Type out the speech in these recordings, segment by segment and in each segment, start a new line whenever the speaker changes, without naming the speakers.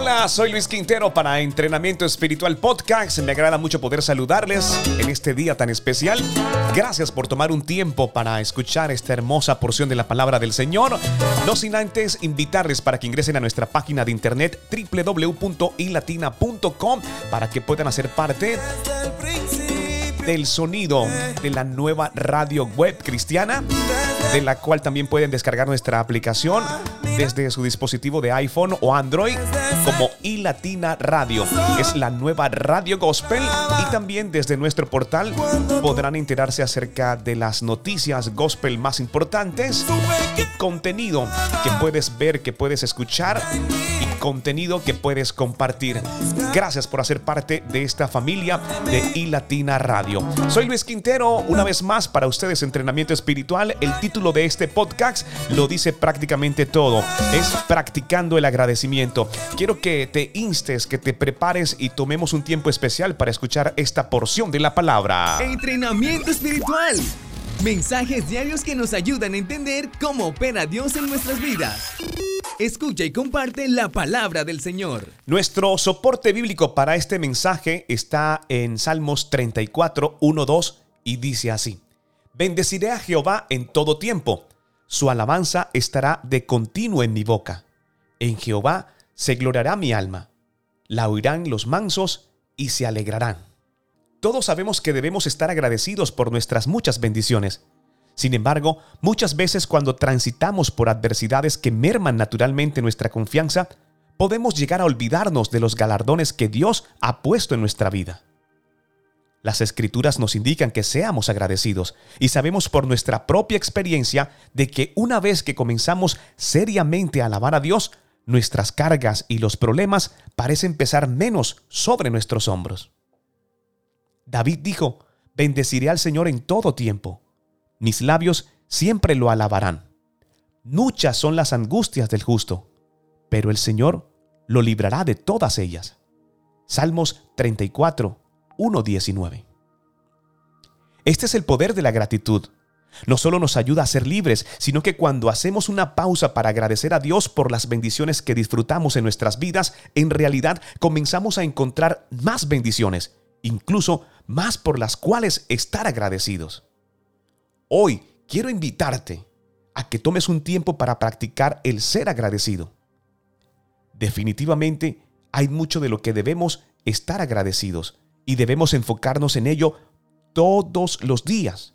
Hola, soy Luis Quintero para Entrenamiento Espiritual Podcast. Me agrada mucho poder saludarles en este día tan especial. Gracias por tomar un tiempo para escuchar esta hermosa porción de la palabra del Señor. No sin antes invitarles para que ingresen a nuestra página de internet www.ilatina.com para que puedan hacer parte del sonido de la nueva radio web cristiana, de la cual también pueden descargar nuestra aplicación desde su dispositivo de iPhone o Android como iLatina Radio. Es la nueva radio gospel y también desde nuestro portal podrán enterarse acerca de las noticias gospel más importantes y contenido que puedes ver, que puedes escuchar y contenido que puedes compartir. Gracias por hacer parte de esta familia de iLatina Radio. Soy Luis Quintero, una vez más para ustedes entrenamiento espiritual. El título de este podcast lo dice prácticamente todo. Es practicando el agradecimiento. Quiero que te instes, que te prepares y tomemos un tiempo especial para escuchar esta porción de la palabra.
Entrenamiento espiritual. Mensajes diarios que nos ayudan a entender cómo opera Dios en nuestras vidas. Escucha y comparte la palabra del Señor.
Nuestro soporte bíblico para este mensaje está en Salmos 34, 1, 2 y dice así. Bendeciré a Jehová en todo tiempo. Su alabanza estará de continuo en mi boca. En Jehová se gloriará mi alma. La oirán los mansos y se alegrarán. Todos sabemos que debemos estar agradecidos por nuestras muchas bendiciones. Sin embargo, muchas veces cuando transitamos por adversidades que merman naturalmente nuestra confianza, podemos llegar a olvidarnos de los galardones que Dios ha puesto en nuestra vida. Las escrituras nos indican que seamos agradecidos y sabemos por nuestra propia experiencia de que una vez que comenzamos seriamente a alabar a Dios, nuestras cargas y los problemas parecen pesar menos sobre nuestros hombros. David dijo, bendeciré al Señor en todo tiempo mis labios siempre lo alabarán. Muchas son las angustias del justo, pero el Señor lo librará de todas ellas. Salmos 34, 1, 19. Este es el poder de la gratitud. No solo nos ayuda a ser libres, sino que cuando hacemos una pausa para agradecer a Dios por las bendiciones que disfrutamos en nuestras vidas, en realidad comenzamos a encontrar más bendiciones, incluso más por las cuales estar agradecidos. Hoy quiero invitarte a que tomes un tiempo para practicar el ser agradecido. Definitivamente hay mucho de lo que debemos estar agradecidos y debemos enfocarnos en ello todos los días.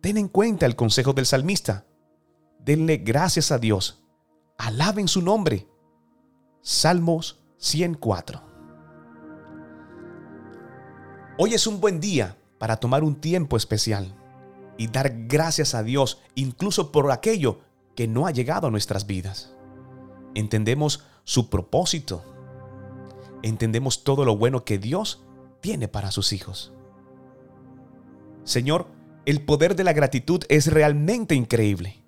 Ten en cuenta el consejo del salmista. Denle gracias a Dios. Alaben su nombre. Salmos 104. Hoy es un buen día para tomar un tiempo especial y dar gracias a Dios incluso por aquello que no ha llegado a nuestras vidas. Entendemos su propósito. Entendemos todo lo bueno que Dios tiene para sus hijos. Señor, el poder de la gratitud es realmente increíble.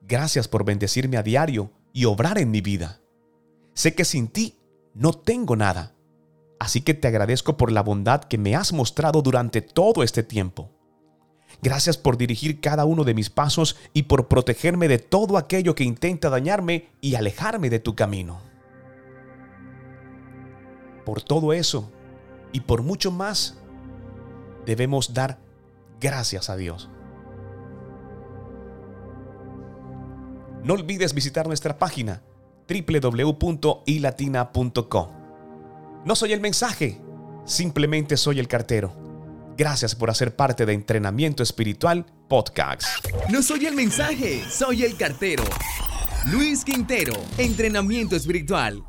Gracias por bendecirme a diario y obrar en mi vida. Sé que sin ti no tengo nada, así que te agradezco por la bondad que me has mostrado durante todo este tiempo. Gracias por dirigir cada uno de mis pasos y por protegerme de todo aquello que intenta dañarme y alejarme de tu camino. Por todo eso y por mucho más, debemos dar gracias a Dios. No olvides visitar nuestra página www.ilatina.com. No soy el mensaje, simplemente soy el cartero Gracias por hacer parte de Entrenamiento Espiritual Podcast.
No soy el mensaje, soy el cartero. Luis Quintero, Entrenamiento Espiritual.